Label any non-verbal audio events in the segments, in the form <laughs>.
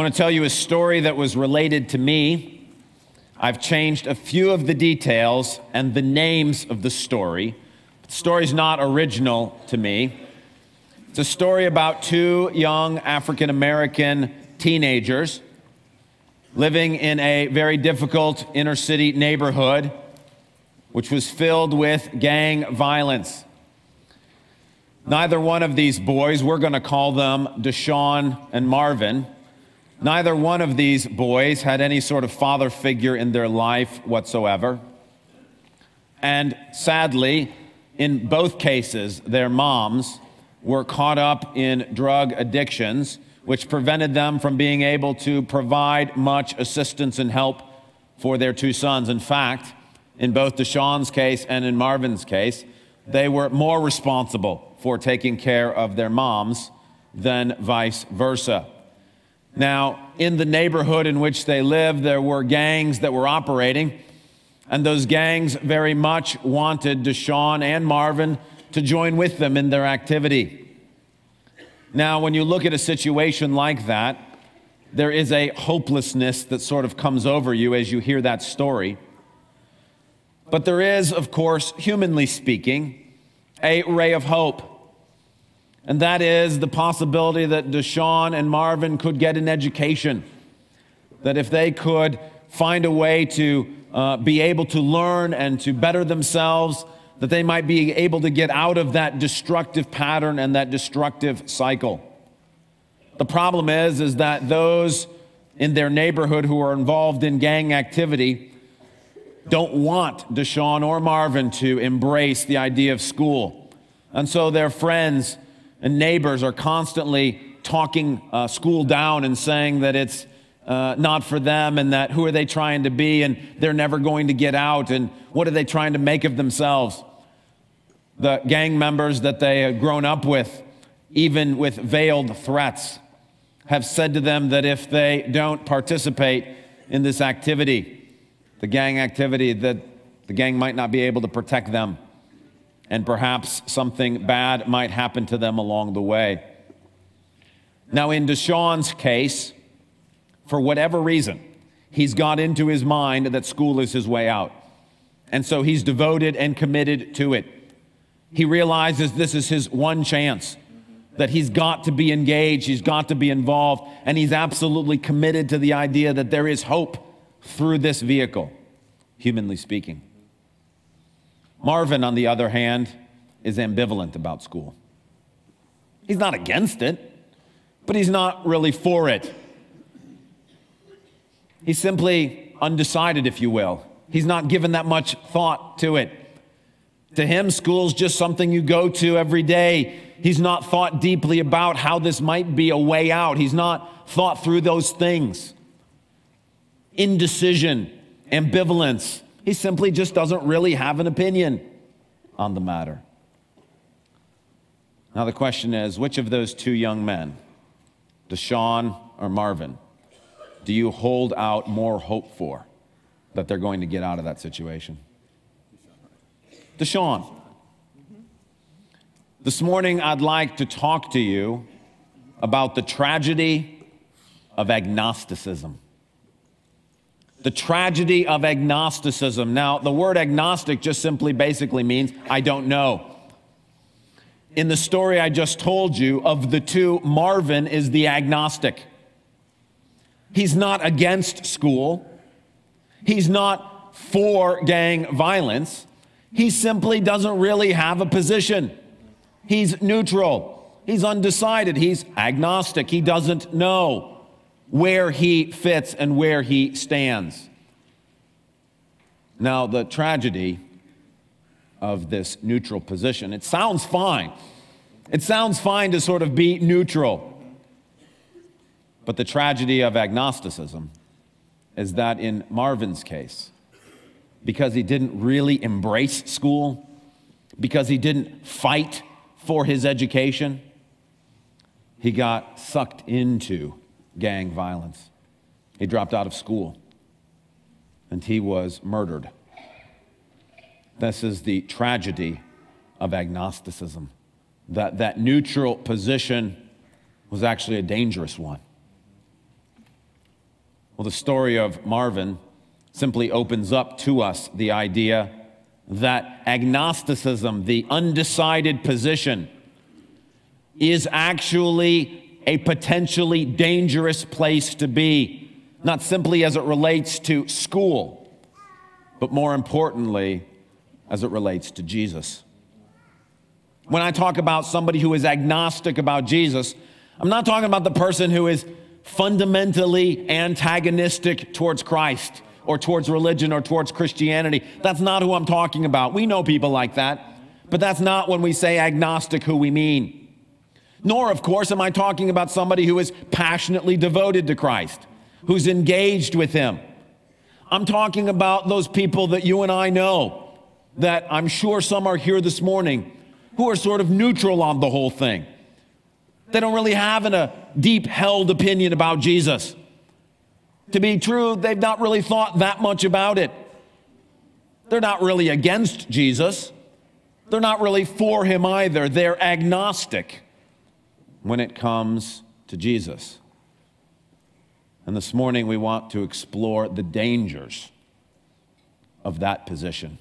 want to tell you a story that was related to me. I've changed a few of the details and the names of the story. The story's not original to me. It's a story about two young African American teenagers living in a very difficult inner city neighborhood, which was filled with gang violence. Neither one of these boys, we're going to call them Deshaun and Marvin, neither one of these boys had any sort of father figure in their life whatsoever. And sadly, in both cases, their moms were caught up in drug addictions, which prevented them from being able to provide much assistance and help for their two sons. In fact, in both Deshaun's case and in Marvin's case, they were more responsible for taking care of their moms than vice versa. Now, in the neighborhood in which they lived, there were gangs that were operating, and those gangs very much wanted Deshaun and Marvin to join with them in their activity. Now, when you look at a situation like that, there is a hopelessness that sort of comes over you as you hear that story. But there is, of course, humanly speaking, a ray of hope. And that is the possibility that Deshaun and Marvin could get an education. That if they could find a way to uh, be able to learn and to better themselves, that they might be able to get out of that destructive pattern and that destructive cycle. The problem is, is that those in their neighborhood who are involved in gang activity don't want Deshaun or Marvin to embrace the idea of school. And so their friends and neighbors are constantly talking uh, school down and saying that it's uh, not for them and that who are they trying to be and they're never going to get out and what are they trying to make of themselves the gang members that they had grown up with, even with veiled threats, have said to them that if they don't participate in this activity, the gang activity, that the gang might not be able to protect them. And perhaps something bad might happen to them along the way. Now, in Deshaun's case, for whatever reason, he's got into his mind that school is his way out. And so he's devoted and committed to it. He realizes this is his one chance, that he's got to be engaged, he's got to be involved, and he's absolutely committed to the idea that there is hope through this vehicle, humanly speaking. Marvin, on the other hand, is ambivalent about school. He's not against it, but he's not really for it. He's simply undecided, if you will. He's not given that much thought to it. To him, school's just something you go to every day. He's not thought deeply about how this might be a way out. He's not thought through those things. Indecision, ambivalence. He simply just doesn't really have an opinion on the matter. Now, the question is which of those two young men, Deshaun or Marvin, do you hold out more hope for that they're going to get out of that situation? Deshaun. This morning, I'd like to talk to you about the tragedy of agnosticism. The tragedy of agnosticism. Now, the word agnostic just simply basically means I don't know. In the story I just told you, of the two, Marvin is the agnostic. He's not against school, he's not for gang violence. He simply doesn't really have a position. He's neutral. He's undecided. He's agnostic. He doesn't know where he fits and where he stands. Now, the tragedy of this neutral position, it sounds fine. It sounds fine to sort of be neutral. But the tragedy of agnosticism is that in Marvin's case, because he didn't really embrace school, because he didn't fight for his education, he got sucked into gang violence. He dropped out of school and he was murdered. This is the tragedy of agnosticism. That, that neutral position was actually a dangerous one. Well, the story of Marvin simply opens up to us the idea that agnosticism, the undecided position, is actually a potentially dangerous place to be, not simply as it relates to school, but more importantly, as it relates to Jesus. When I talk about somebody who is agnostic about Jesus, I'm not talking about the person who is fundamentally antagonistic towards Christ or towards religion or towards Christianity. That's not who I'm talking about. We know people like that, but that's not when we say agnostic who we mean. Nor, of course, am I talking about somebody who is passionately devoted to Christ, who's engaged with Him. I'm talking about those people that you and I know, that I'm sure some are here this morning, who are sort of neutral on the whole thing. They don't really have a deep held opinion about Jesus. To be true, they've not really thought that much about it. They're not really against Jesus. They're not really for him either. They're agnostic when it comes to Jesus. And this morning we want to explore the dangers of that position.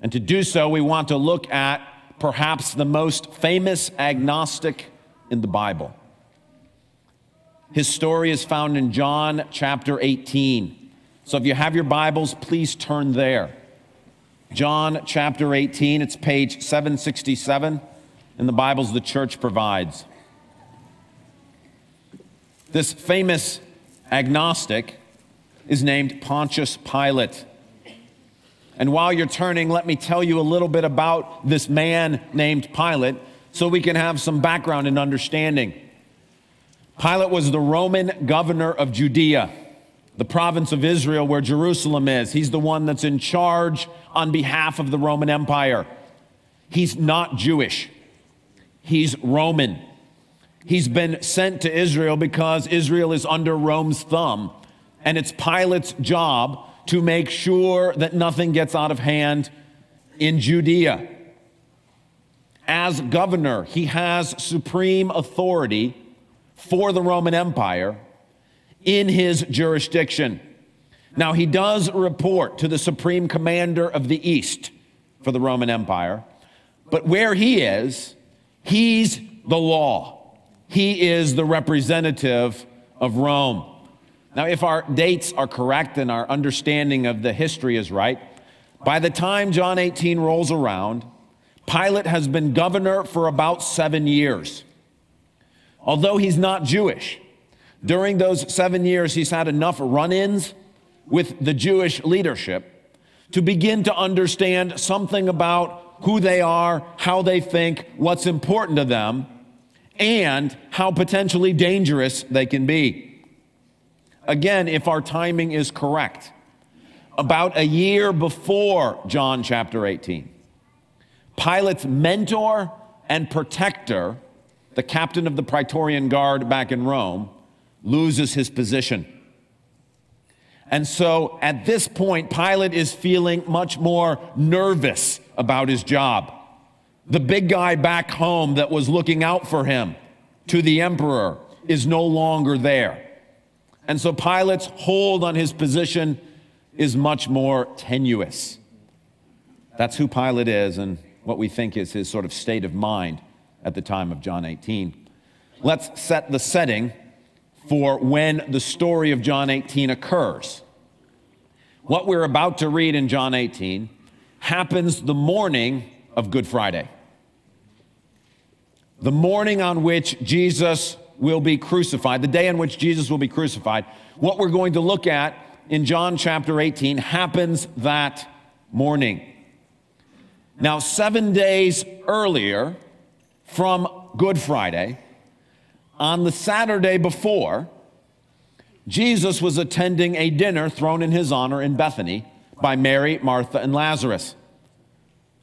And to do so, we want to look at perhaps the most famous agnostic in the Bible. His story is found in John chapter 18. So if you have your Bibles, please turn there. John chapter 18, it's page 767 in the Bibles the church provides. This famous agnostic is named Pontius Pilate. And while you're turning, let me tell you a little bit about this man named Pilate so we can have some background and understanding. Pilate was the Roman governor of Judea, the province of Israel where Jerusalem is. He's the one that's in charge on behalf of the Roman Empire. He's not Jewish, he's Roman. He's been sent to Israel because Israel is under Rome's thumb, and it's Pilate's job to make sure that nothing gets out of hand in Judea as governor, he has supreme authority for the Roman Empire in his jurisdiction. Now, he does report to the supreme commander of the East for the Roman Empire, but where he is, he's the law. He is the representative of Rome. Now, if our dates are correct and our understanding of the history is right, by the time John 18 rolls around, Pilate has been governor for about seven years. Although he's not Jewish, during those seven years, he's had enough run ins with the Jewish leadership to begin to understand something about who they are, how they think, what's important to them, and how potentially dangerous they can be. Again, if our timing is correct, about a year before John chapter 18, Pilate's mentor and protector, the captain of the Praetorian Guard back in Rome, loses his position. And so at this point, Pilate is feeling much more nervous about his job. The big guy back home that was looking out for him to the emperor is no longer there. And so Pilate's hold on his position is much more tenuous. That's who Pilate is, and what we think is his sort of state of mind at the time of John 18. Let's set the setting for when the story of John 18 occurs. What we're about to read in John 18 happens the morning of Good Friday, the morning on which Jesus will be crucified, the day on which Jesus will be crucified. What we're going to look at in John chapter 18 happens that morning. Now, seven days earlier from Good Friday, on the Saturday before, Jesus was attending a dinner thrown in his honor in Bethany by Mary, Martha, and Lazarus.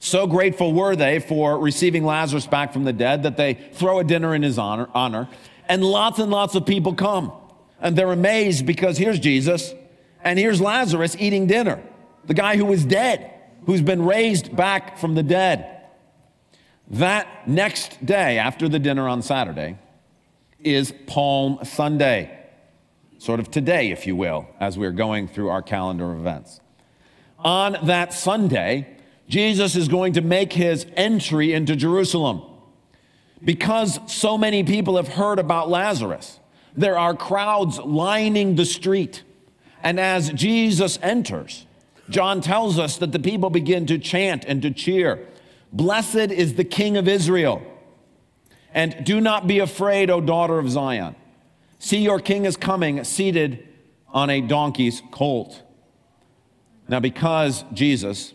So grateful were they for receiving Lazarus back from the dead that they throw a dinner in his honor, honor and lots and lots of people come. And they're amazed because here's Jesus and here's Lazarus eating dinner, the guy who was dead who's been raised back from the dead. That next day, after the dinner on Saturday, is Palm Sunday. sort of today, if you will, as we're going through our calendar of events. On that Sunday, Jesus is going to make his entry into Jerusalem. Because so many people have heard about Lazarus, there are crowds lining the street. And as Jesus enters, John tells us that the people begin to chant and to cheer Blessed is the King of Israel. And do not be afraid, O daughter of Zion. See, your king is coming, seated on a donkey's colt. Now, because Jesus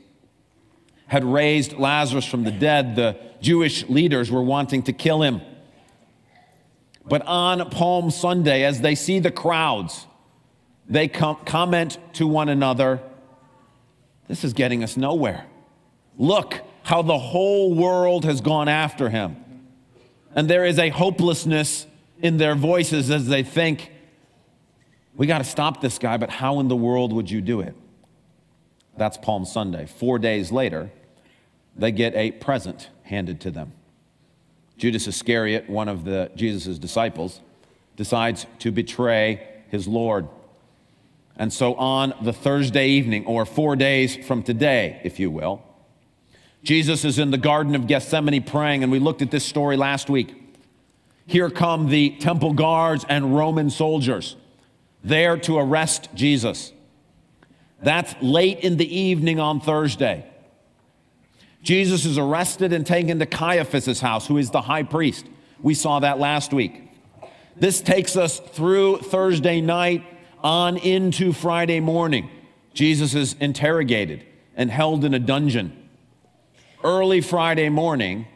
had raised Lazarus from the dead, the Jewish leaders were wanting to kill him. But on Palm Sunday, as they see the crowds, they com- comment to one another, This is getting us nowhere. Look how the whole world has gone after him. And there is a hopelessness in their voices as they think, We got to stop this guy, but how in the world would you do it? That's Palm Sunday. Four days later, they get a present handed to them. Judas Iscariot, one of the Jesus' disciples, decides to betray his Lord. And so on the Thursday evening, or four days from today, if you will, Jesus is in the Garden of Gethsemane praying, and we looked at this story last week. Here come the temple guards and Roman soldiers there to arrest Jesus. That's late in the evening on Thursday. Jesus is arrested and taken to Caiaphas' house, who is the high priest. We saw that last week. This takes us through Thursday night on into Friday morning. Jesus is interrogated and held in a dungeon. Early Friday morning,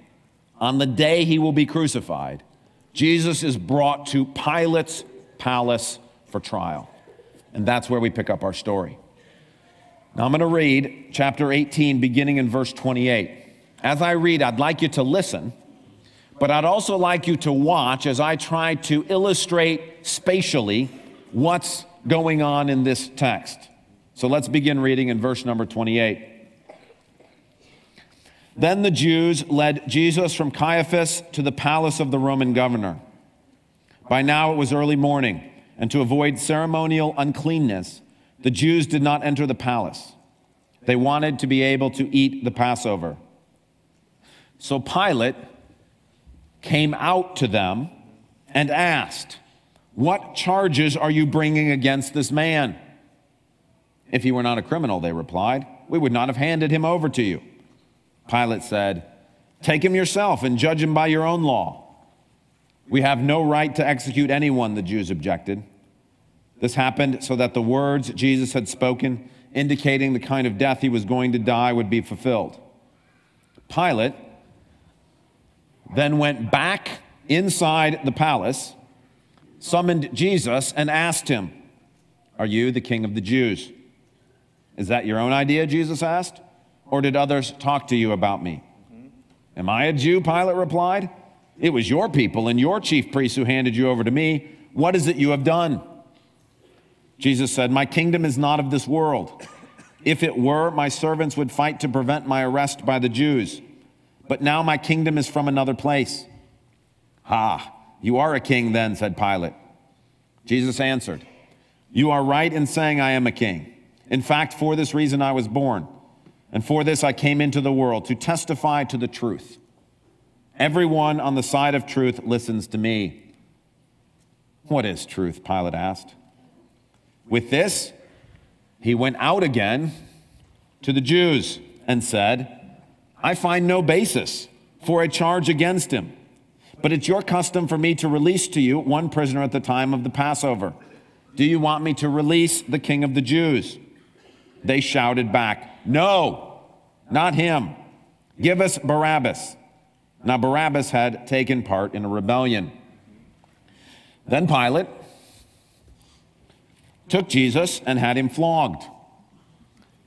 on the day he will be crucified, Jesus is brought to Pilate's palace for trial. And that's where we pick up our story. Now I'm going to read chapter 18, beginning in verse 28. As I read, I'd like you to listen, but I'd also like you to watch as I try to illustrate spatially what's going on in this text. So let's begin reading in verse number 28. Then the Jews led Jesus from Caiaphas to the palace of the Roman governor. By now it was early morning, and to avoid ceremonial uncleanness, the Jews did not enter the palace. They wanted to be able to eat the Passover. So Pilate came out to them and asked, What charges are you bringing against this man? If he were not a criminal, they replied, we would not have handed him over to you. Pilate said, Take him yourself and judge him by your own law. We have no right to execute anyone, the Jews objected. This happened so that the words Jesus had spoken, indicating the kind of death he was going to die, would be fulfilled. Pilate then went back inside the palace, summoned Jesus, and asked him, Are you the king of the Jews? Is that your own idea? Jesus asked. Or did others talk to you about me? Mm-hmm. Am I a Jew? Pilate replied. It was your people and your chief priests who handed you over to me. What is it you have done? Jesus said, My kingdom is not of this world. If it were, my servants would fight to prevent my arrest by the Jews. But now my kingdom is from another place. Ha, you are a king then, said Pilate. Jesus answered, You are right in saying I am a king. In fact, for this reason I was born, and for this I came into the world, to testify to the truth. Everyone on the side of truth listens to me. What is truth? Pilate asked. With this, he went out again to the Jews and said, I find no basis for a charge against him, but it's your custom for me to release to you one prisoner at the time of the Passover. Do you want me to release the king of the Jews? They shouted back, No, not him. Give us Barabbas. Now, Barabbas had taken part in a rebellion. Then Pilate took Jesus and had him flogged.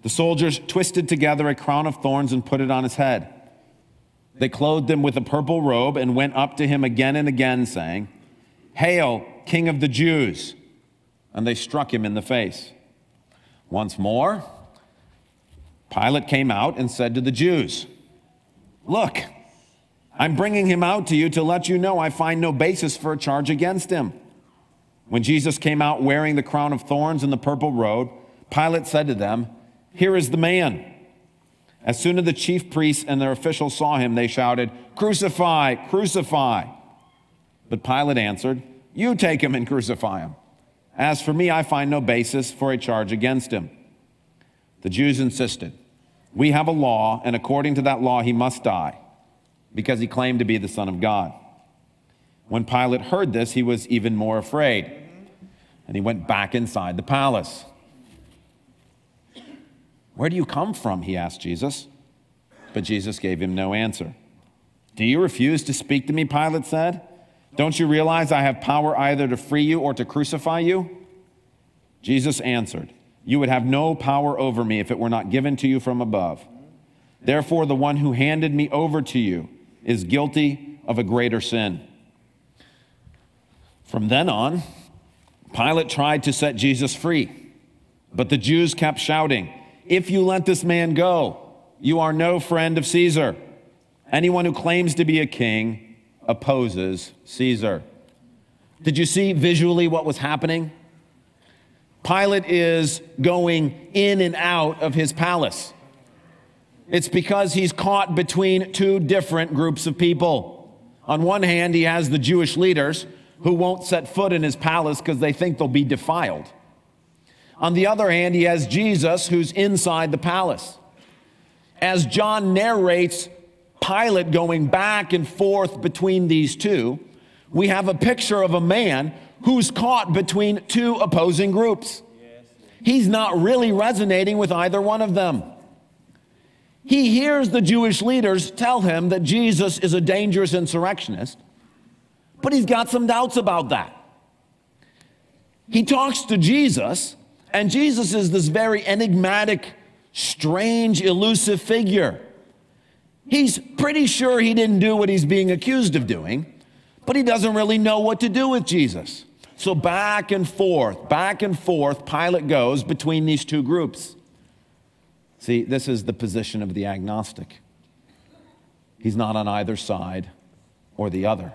The soldiers twisted together a crown of thorns and put it on his head. They clothed him with a purple robe and went up to him again and again, saying, Hail, King of the Jews! And they struck him in the face. Once more, Pilate came out and said to the Jews, Look, I'm bringing him out to you to let you know I find no basis for a charge against him. When Jesus came out wearing the crown of thorns and the purple robe, Pilate said to them, Here is the man. As soon as the chief priests and their officials saw him, they shouted, Crucify, crucify. But Pilate answered, You take him and crucify him. As for me, I find no basis for a charge against him. The Jews insisted, We have a law, and according to that law, he must die, because he claimed to be the Son of God. When Pilate heard this, he was even more afraid, and he went back inside the palace. Where do you come from? He asked Jesus. But Jesus gave him no answer. Do you refuse to speak to me? Pilate said. Don't you realize I have power either to free you or to crucify you? Jesus answered, You would have no power over me if it were not given to you from above. Therefore, the one who handed me over to you is guilty of a greater sin. From then on, Pilate tried to set Jesus free, but the Jews kept shouting, If you let this man go, you are no friend of Caesar. Anyone who claims to be a king opposes Caesar. Did you see visually what was happening? Pilate is going in and out of his palace. It's because he's caught between two different groups of people. On one hand, he has the Jewish leaders who won't set foot in his palace because they think they'll be defiled. On the other hand, he has Jesus who's inside the palace. As John narrates Pilate going back and forth between these two, we have a picture of a man who's caught between two opposing groups. He's not really resonating with either one of them. He hears the Jewish leaders tell him that Jesus is a dangerous insurrectionist, but he's got some doubts about that. He talks to Jesus, and Jesus is this very enigmatic, strange, elusive figure. He's pretty sure he didn't do what he's being accused of doing, but he doesn't really know what to do with Jesus. So back and forth, back and forth, Pilate goes between these two groups. See, this is the position of the agnostic. He's not on either side or the other.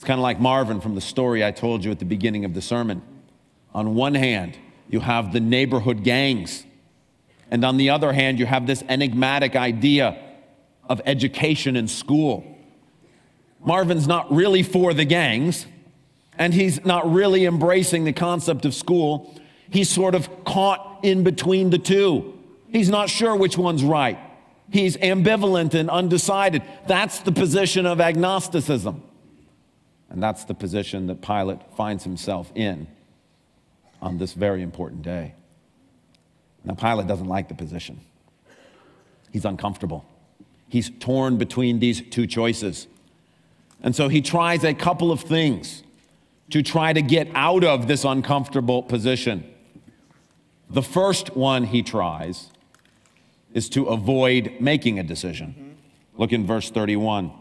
It's kind of like Marvin from the story I told you at the beginning of the sermon. On one hand, you have the neighborhood gangs, and on the other hand, you have this enigmatic idea of education and school. Marvin's not really for the gangs, and he's not really embracing the concept of school. He's sort of caught in between the two. He's not sure which one's right. He's ambivalent and undecided. That's the position of agnosticism. And that's the position that Pilate finds himself in on this very important day. Now, Pilate doesn't like the position, he's uncomfortable. He's torn between these two choices. And so he tries a couple of things to try to get out of this uncomfortable position. The first one he tries is to avoid making a decision. Look in verse 31.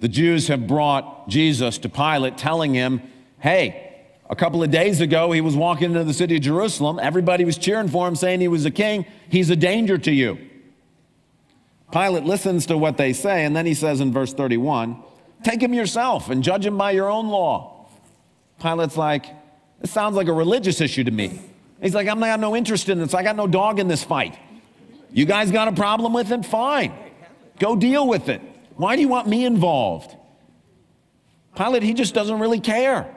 The Jews have brought Jesus to Pilate, telling him, Hey, a couple of days ago, he was walking into the city of Jerusalem. Everybody was cheering for him, saying he was a king. He's a danger to you. Pilate listens to what they say, and then he says in verse 31, Take him yourself and judge him by your own law. Pilate's like, This sounds like a religious issue to me. He's like, I'm not no interest in this. I got no dog in this fight. You guys got a problem with it? Fine. Go deal with it. Why do you want me involved? Pilate, he just doesn't really care.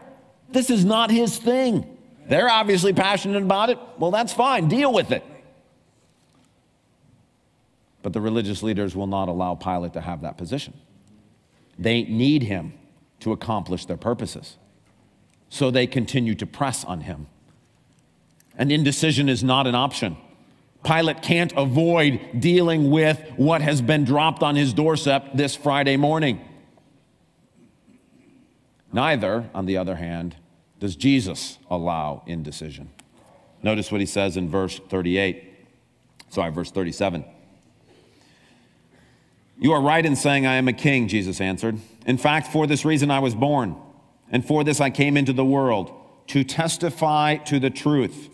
This is not his thing. They're obviously passionate about it. Well, that's fine. Deal with it. But the religious leaders will not allow Pilate to have that position. They need him to accomplish their purposes. So they continue to press on him. And indecision is not an option. Pilate can't avoid dealing with what has been dropped on his doorstep this Friday morning. Neither, on the other hand, does Jesus allow indecision. Notice what he says in verse 38. Sorry, verse 37. You are right in saying, I am a king, Jesus answered. In fact, for this reason I was born, and for this I came into the world, to testify to the truth.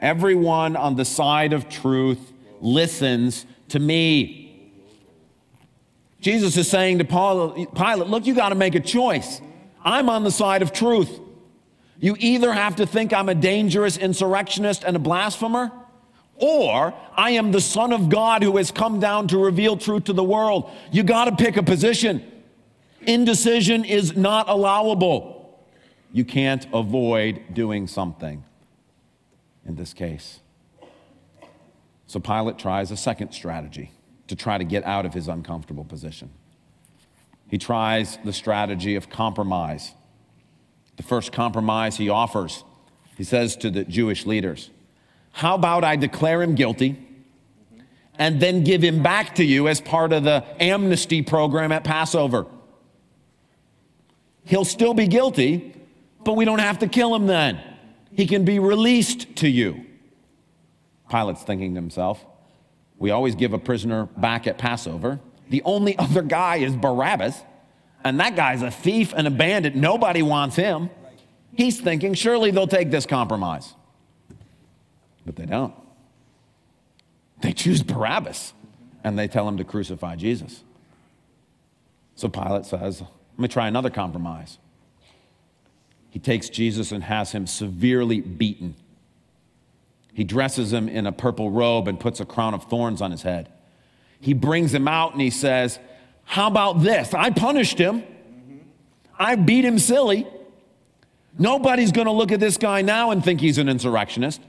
Everyone on the side of truth listens to me. Jesus is saying to Pilate, Look, you got to make a choice. I'm on the side of truth. You either have to think I'm a dangerous insurrectionist and a blasphemer, or I am the Son of God who has come down to reveal truth to the world. You got to pick a position. Indecision is not allowable. You can't avoid doing something in this case. So Pilate tries a second strategy to try to get out of his uncomfortable position. He tries the strategy of compromise. The first compromise he offers, he says to the Jewish leaders, How about I declare him guilty and then give him back to you as part of the amnesty program at Passover? He'll still be guilty, but we don't have to kill him then. He can be released to you. Pilate's thinking to himself, we always give a prisoner back at Passover. The only <laughs> other guy is Barabbas, and that guy's a thief and a bandit. Nobody wants him. He's thinking, surely they'll take this compromise. But they don't. They choose Barabbas, and they tell him to crucify Jesus. So Pilate says, let me try another compromise. He takes Jesus and has him severely beaten he dresses him in a purple robe and puts a crown of thorns on his head. He brings him out and he says, How about this? I punished him. I beat him silly. Nobody's going to look at this guy now and think he's an insurrectionist.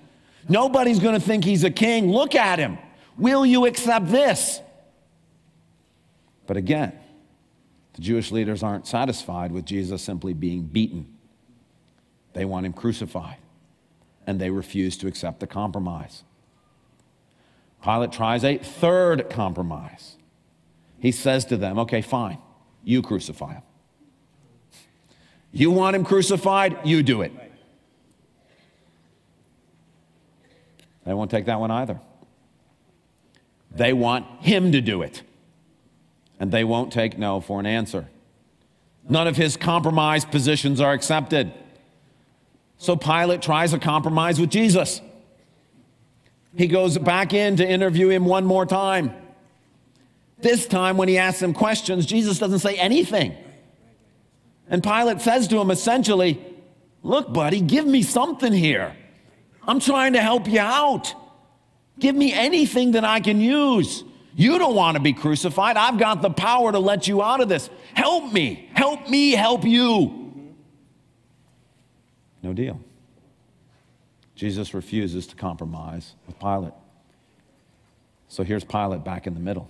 Nobody's going to think he's a king. Look at him. Will you accept this? But again, the Jewish leaders aren't satisfied with Jesus simply being beaten, they want him crucified and they refuse to accept the compromise. Pilate tries a third compromise. He says to them, Okay, fine, you crucify him. You want him crucified, you do it. They won't take that one either. They want him to do it. And they won't take no for an answer. None of his compromise positions are accepted. So Pilate tries a compromise with Jesus. He goes back in to interview him one more time. This time, when he asks him questions, Jesus doesn't say anything. And Pilate says to him essentially, Look, buddy, give me something here. I'm trying to help you out. Give me anything that I can use. You don't want to be crucified. I've got the power to let you out of this. Help me. Help me help you. No deal. Jesus refuses to compromise with Pilate. So here's Pilate back in the middle.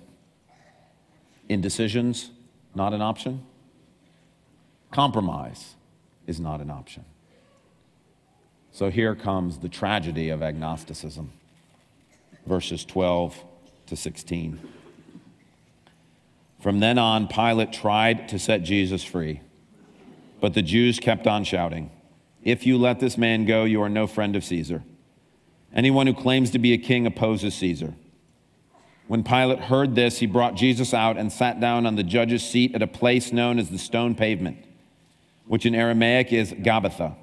Indecisions, not an option. Compromise is not an option. So here comes the tragedy of agnosticism, verses 12 to 16. From then on, Pilate tried to set Jesus free, but the Jews kept on shouting, if you let this man go, you are no friend of Caesar. Anyone who claims to be a king opposes Caesar. When Pilate heard this, he brought Jesus out and sat down on the judge's seat at a place known as the stone pavement, which in Aramaic is Gabbatha.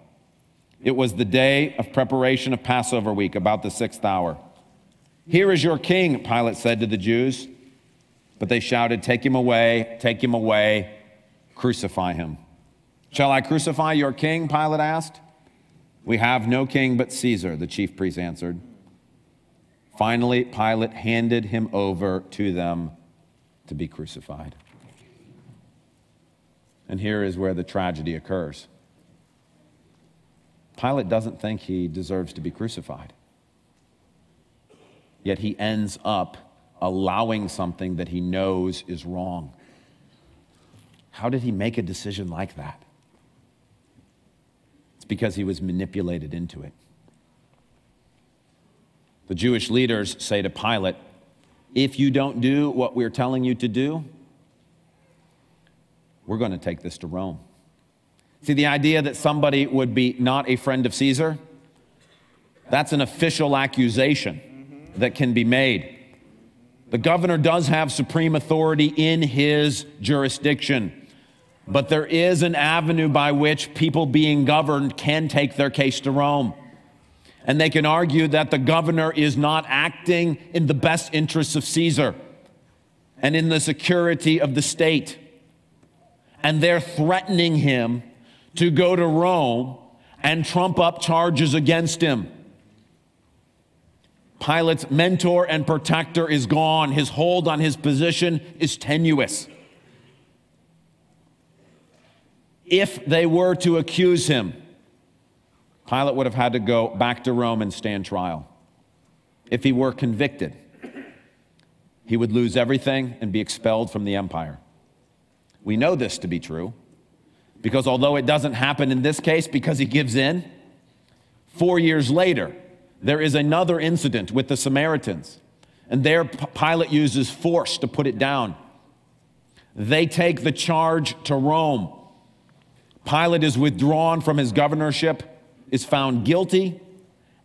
It was the day of preparation of Passover week, about the sixth hour. Here is your king, Pilate said to the Jews. But they shouted, Take him away, take him away, crucify him. Shall I crucify your king? Pilate asked. We have no king but Caesar, the chief priest answered. Finally, Pilate handed him over to them to be crucified. And here is where the tragedy occurs. Pilate doesn't think he deserves to be crucified. Yet he ends up allowing something that he knows is wrong. How did he make a decision like that? Because he was manipulated into it. The Jewish leaders say to Pilate, If you don't do what we're telling you to do, we're going to take this to Rome. See, the idea that somebody would be not a friend of Caesar, that's an official accusation that can be made. The governor does have supreme authority in his jurisdiction. But there is an avenue by which people being governed can take their case to Rome. And they can argue that the governor is not acting in the best interests of Caesar and in the security of the state. And they're threatening him to go to Rome and trump up charges against him. Pilate's mentor and protector is gone. His hold on his position is tenuous. If they were to accuse him, Pilate would have had to go back to Rome and stand trial. If he were convicted, he would lose everything and be expelled from the empire. We know this to be true because although it doesn't happen in this case because he gives in, four years later, there is another incident with the Samaritans, and there Pilate uses force to put it down. They take the charge to Rome. Pilate is withdrawn from his governorship, is found guilty,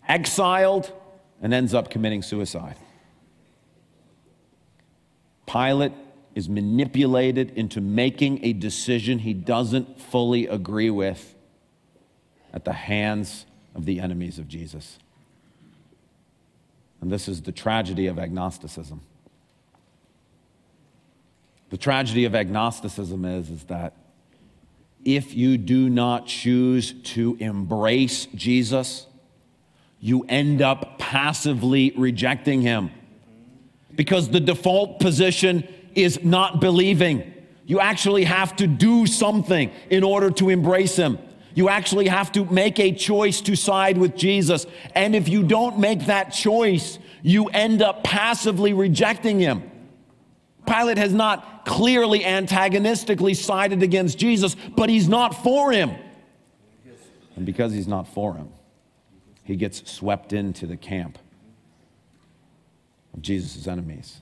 exiled, and ends up committing suicide. Pilate is manipulated into making a decision he doesn't fully agree with at the hands of the enemies of Jesus. And this is the tragedy of agnosticism. The tragedy of agnosticism is, is that if you do not choose to embrace Jesus, you end up passively rejecting him. Because the default position is not believing. You actually have to do something in order to embrace him. You actually have to make a choice to side with Jesus. And if you don't make that choice, you end up passively rejecting him. Pilate has not clearly antagonistically sided against Jesus, but he's not for him. And because he's not for him, he gets swept into the camp of Jesus' enemies.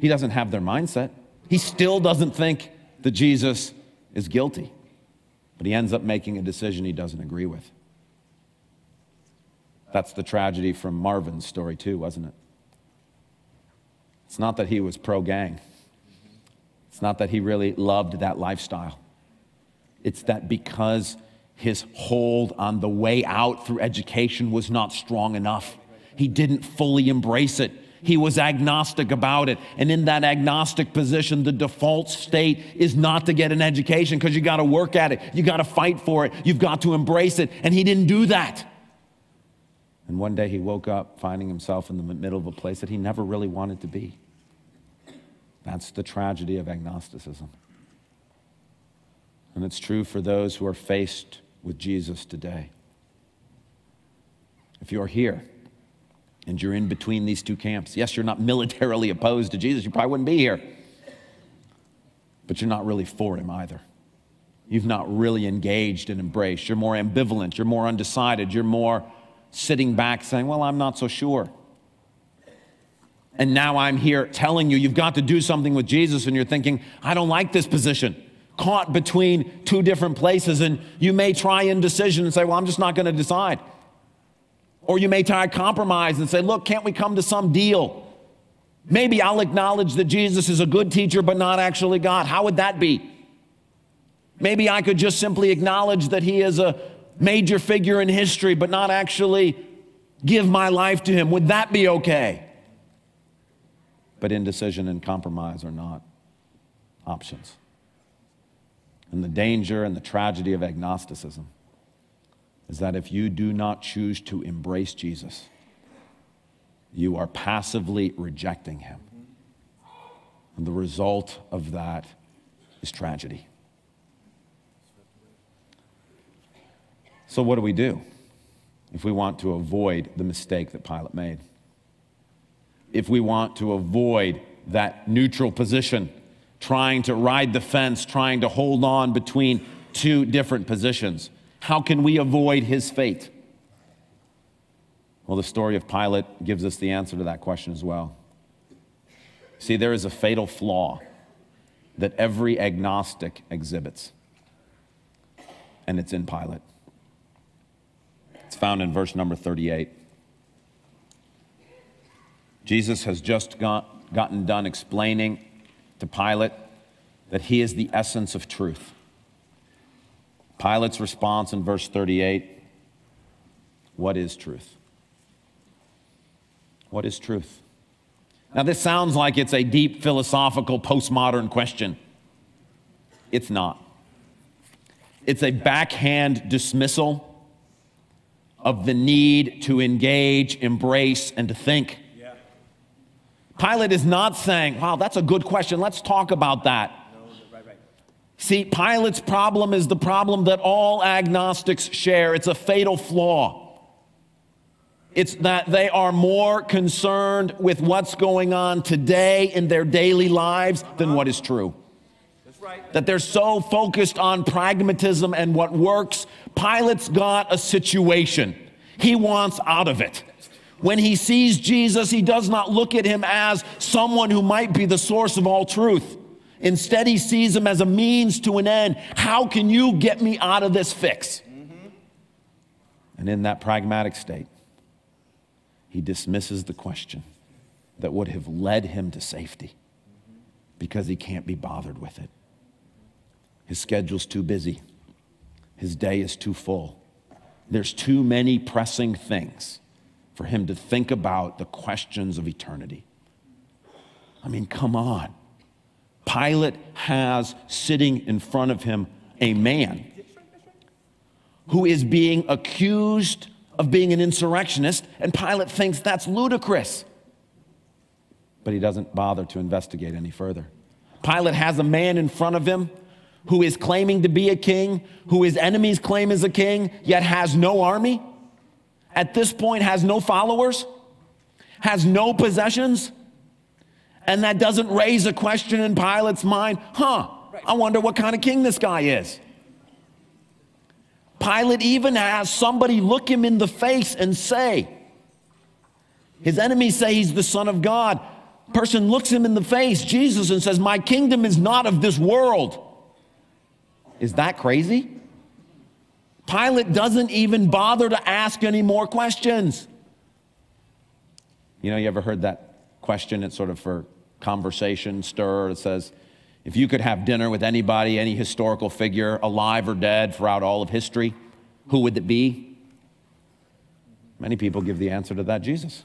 He doesn't have their mindset. He still doesn't think that Jesus is guilty, but he ends up making a decision he doesn't agree with. That's the tragedy from Marvin's story, too, wasn't it? It's not that he was pro gang, it's not that he really loved that lifestyle. It's that because his hold on the way out through education was not strong enough, he didn't fully embrace it. He was agnostic about it. And in that agnostic position, the default state is not to get an education because you got to work at it. You got to fight for it. You've got to embrace it. And he didn't do that. And one day he woke up finding himself in the middle of a place that he never really wanted to be. That's the tragedy of agnosticism. And it's true for those who are faced with Jesus today. If you're here and you're in between these two camps, yes, you're not <laughs> militarily opposed to Jesus, you probably wouldn't be here, but you're not really for him either. You've not really engaged and embraced. You're more ambivalent, you're more undecided, you're more sitting back saying, Well, I'm not so sure. And now I'm here telling you, you've got to do something with Jesus, and you're thinking, I don't like this position. Caught between two different places, and you may try indecision and say, Well, I'm just not going to decide. Or you may try compromise and say, Look, can't we come to some deal? Maybe I'll acknowledge that Jesus is a good teacher, but not actually God. How would that be? Maybe I could just simply acknowledge that he is a major figure in history, but not actually give my life to him. Would that be okay? But indecision and compromise are not options. And the danger and the tragedy of agnosticism is that if you do not choose to embrace Jesus, you are passively rejecting him. And the result of that is tragedy. So, what do we do if we want to avoid the mistake that Pilate made? If we want to avoid that neutral position, trying to ride the fence, trying to hold on between two different positions, how can we avoid his fate? Well, the story of Pilate gives us the answer to that question as well. See, there is a fatal flaw that every agnostic exhibits, and it's in Pilate. It's found in verse number 38. Jesus has just got, gotten done explaining to Pilate that he is the essence of truth. Pilate's response in verse 38 What is truth? What is truth? Now, this sounds like it's a deep philosophical postmodern question. It's not. it's a backhand dismissal of the need to engage, embrace, and to think. Pilate is not saying, wow, that's a good question. Let's talk about that. See, Pilate's problem is the problem that all agnostics share. It's a fatal flaw. It's that they are more concerned with what's going on today in their daily lives than what is true. That they're so focused on pragmatism and what works. Pilate's got a situation. He wants out of it. When he sees Jesus, he does not look at him as someone who might be the source of all truth. Instead, he sees him as a means to an end. How can you get me out of this fix? Mm-hmm. And in that pragmatic state, he dismisses the question that would have led him to safety because he can't be bothered with it. His schedule's too busy, his day is too full. There's too many pressing things for him to think about the questions of eternity. I mean, come on. Pilate has sitting in front of him a man who is being accused of being an insurrectionist, and Pilate thinks that's ludicrous. But he doesn't bother to investigate any further. Pilate has a man in front of him who is claiming to be a king, who his enemies claim is a king, yet has no army, at this point has no followers, has no possessions, and that doesn't raise a question in Pilate's mind huh, I wonder what kind of king this guy is. Pilate even has somebody look him in the face and say, his enemies say he's the Son of God. Person looks him in the face, Jesus, and says, My kingdom is not of this world. Is that crazy? Pilate doesn't even bother to ask any more questions. You know, you ever heard that question? It's sort of for conversation stir. It says, if you could have dinner with anybody, any historical figure, alive or dead, throughout all of history, who would it be? Many people give the answer to that Jesus.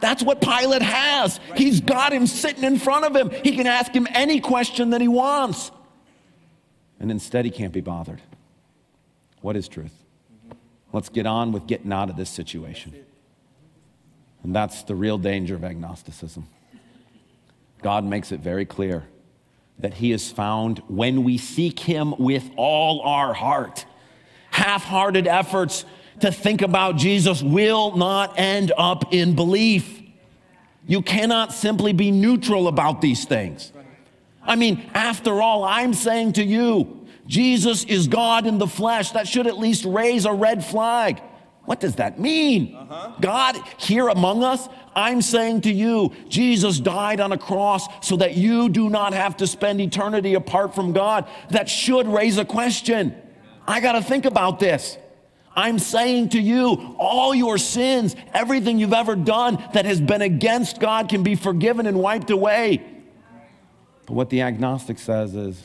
That's what Pilate has. He's got him sitting in front of him. He can ask him any question that he wants. And instead, he can't be bothered. What is truth? Let's get on with getting out of this situation. And that's the real danger of agnosticism. God makes it very clear that He is found when we seek Him with all our heart. Half hearted efforts to think about Jesus will not end up in belief. You cannot simply be neutral about these things. I mean, after all, I'm saying to you, Jesus is God in the flesh. That should at least raise a red flag. What does that mean? Uh-huh. God here among us? I'm saying to you, Jesus died on a cross so that you do not have to spend eternity apart from God. That should raise a question. I got to think about this. I'm saying to you, all your sins, everything you've ever done that has been against God can be forgiven and wiped away. But what the agnostic says is,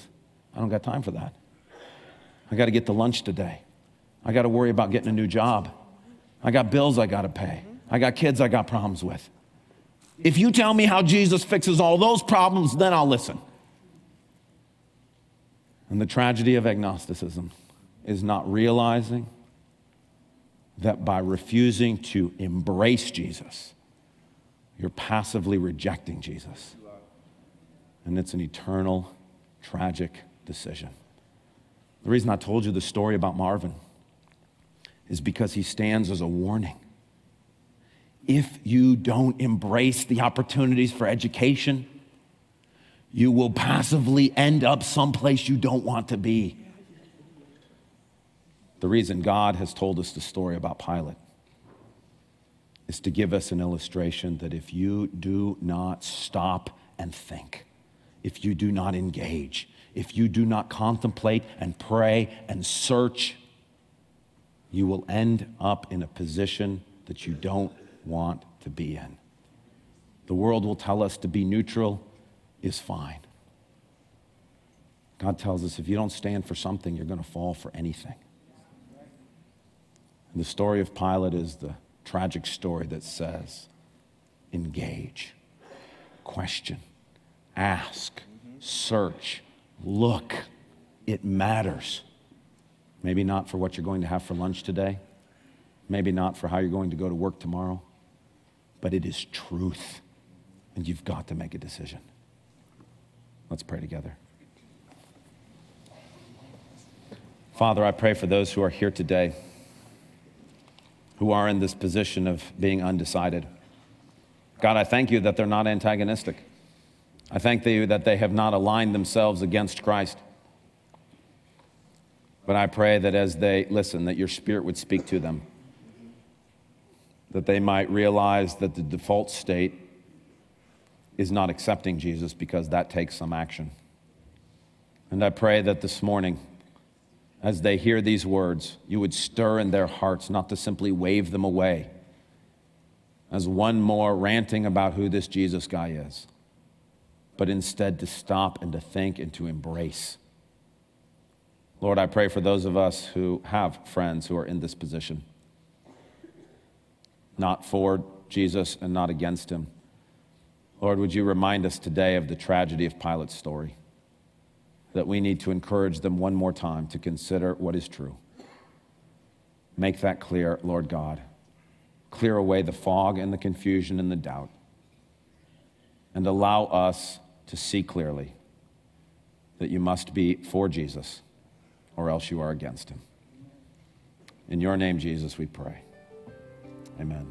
I don't got time for that. I got to get to lunch today. I got to worry about getting a new job. I got bills I got to pay. I got kids I got problems with. If you tell me how Jesus fixes all those problems, then I'll listen. And the tragedy of agnosticism is not realizing that by refusing to embrace Jesus, you're passively rejecting Jesus. And it's an eternal, tragic decision. The reason I told you the story about Marvin is because he stands as a warning. If you don't embrace the opportunities for education, you will passively end up someplace you don't want to be. The reason God has told us the story about Pilate is to give us an illustration that if you do not stop and think, if you do not engage, if you do not contemplate and pray and search, you will end up in a position that you don't want to be in. The world will tell us to be neutral is fine. God tells us if you don't stand for something, you're going to fall for anything. And the story of Pilate is the tragic story that says engage, question, ask, search, look. it matters. Maybe not for what you're going to have for lunch today, maybe not for how you're going to go to work tomorrow, but it is truth. And you've got to make a decision. Let's pray together. Father, I pray for those who are here today who are in this position of being undecided. God, I thank you that they're not antagonistic. I thank you that they have not aligned themselves against Christ. But I pray that as they listen, that your spirit would speak to them, that they might realize that the default state is not accepting Jesus because that takes some action. And I pray that this morning, as they hear these words, you would stir in their hearts not to simply wave them away as one more ranting about who this Jesus guy is, but instead to stop and to think and to embrace. Lord, I pray for those of us who have friends who are in this position, not for Jesus and not against him. Lord, would you remind us today of the tragedy of Pilate's story? that we need to encourage them one more time to consider what is true. Make that clear, Lord God. Clear away the fog and the confusion and the doubt. And allow us to see clearly that you must be for Jesus or else you are against him. In your name, Jesus, we pray. Amen.